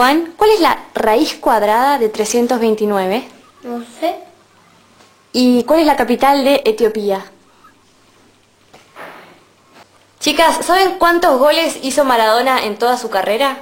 Juan, ¿cuál es la raíz cuadrada de 329? No sé. ¿Y cuál es la capital de Etiopía? Chicas, ¿saben cuántos goles hizo Maradona en toda su carrera?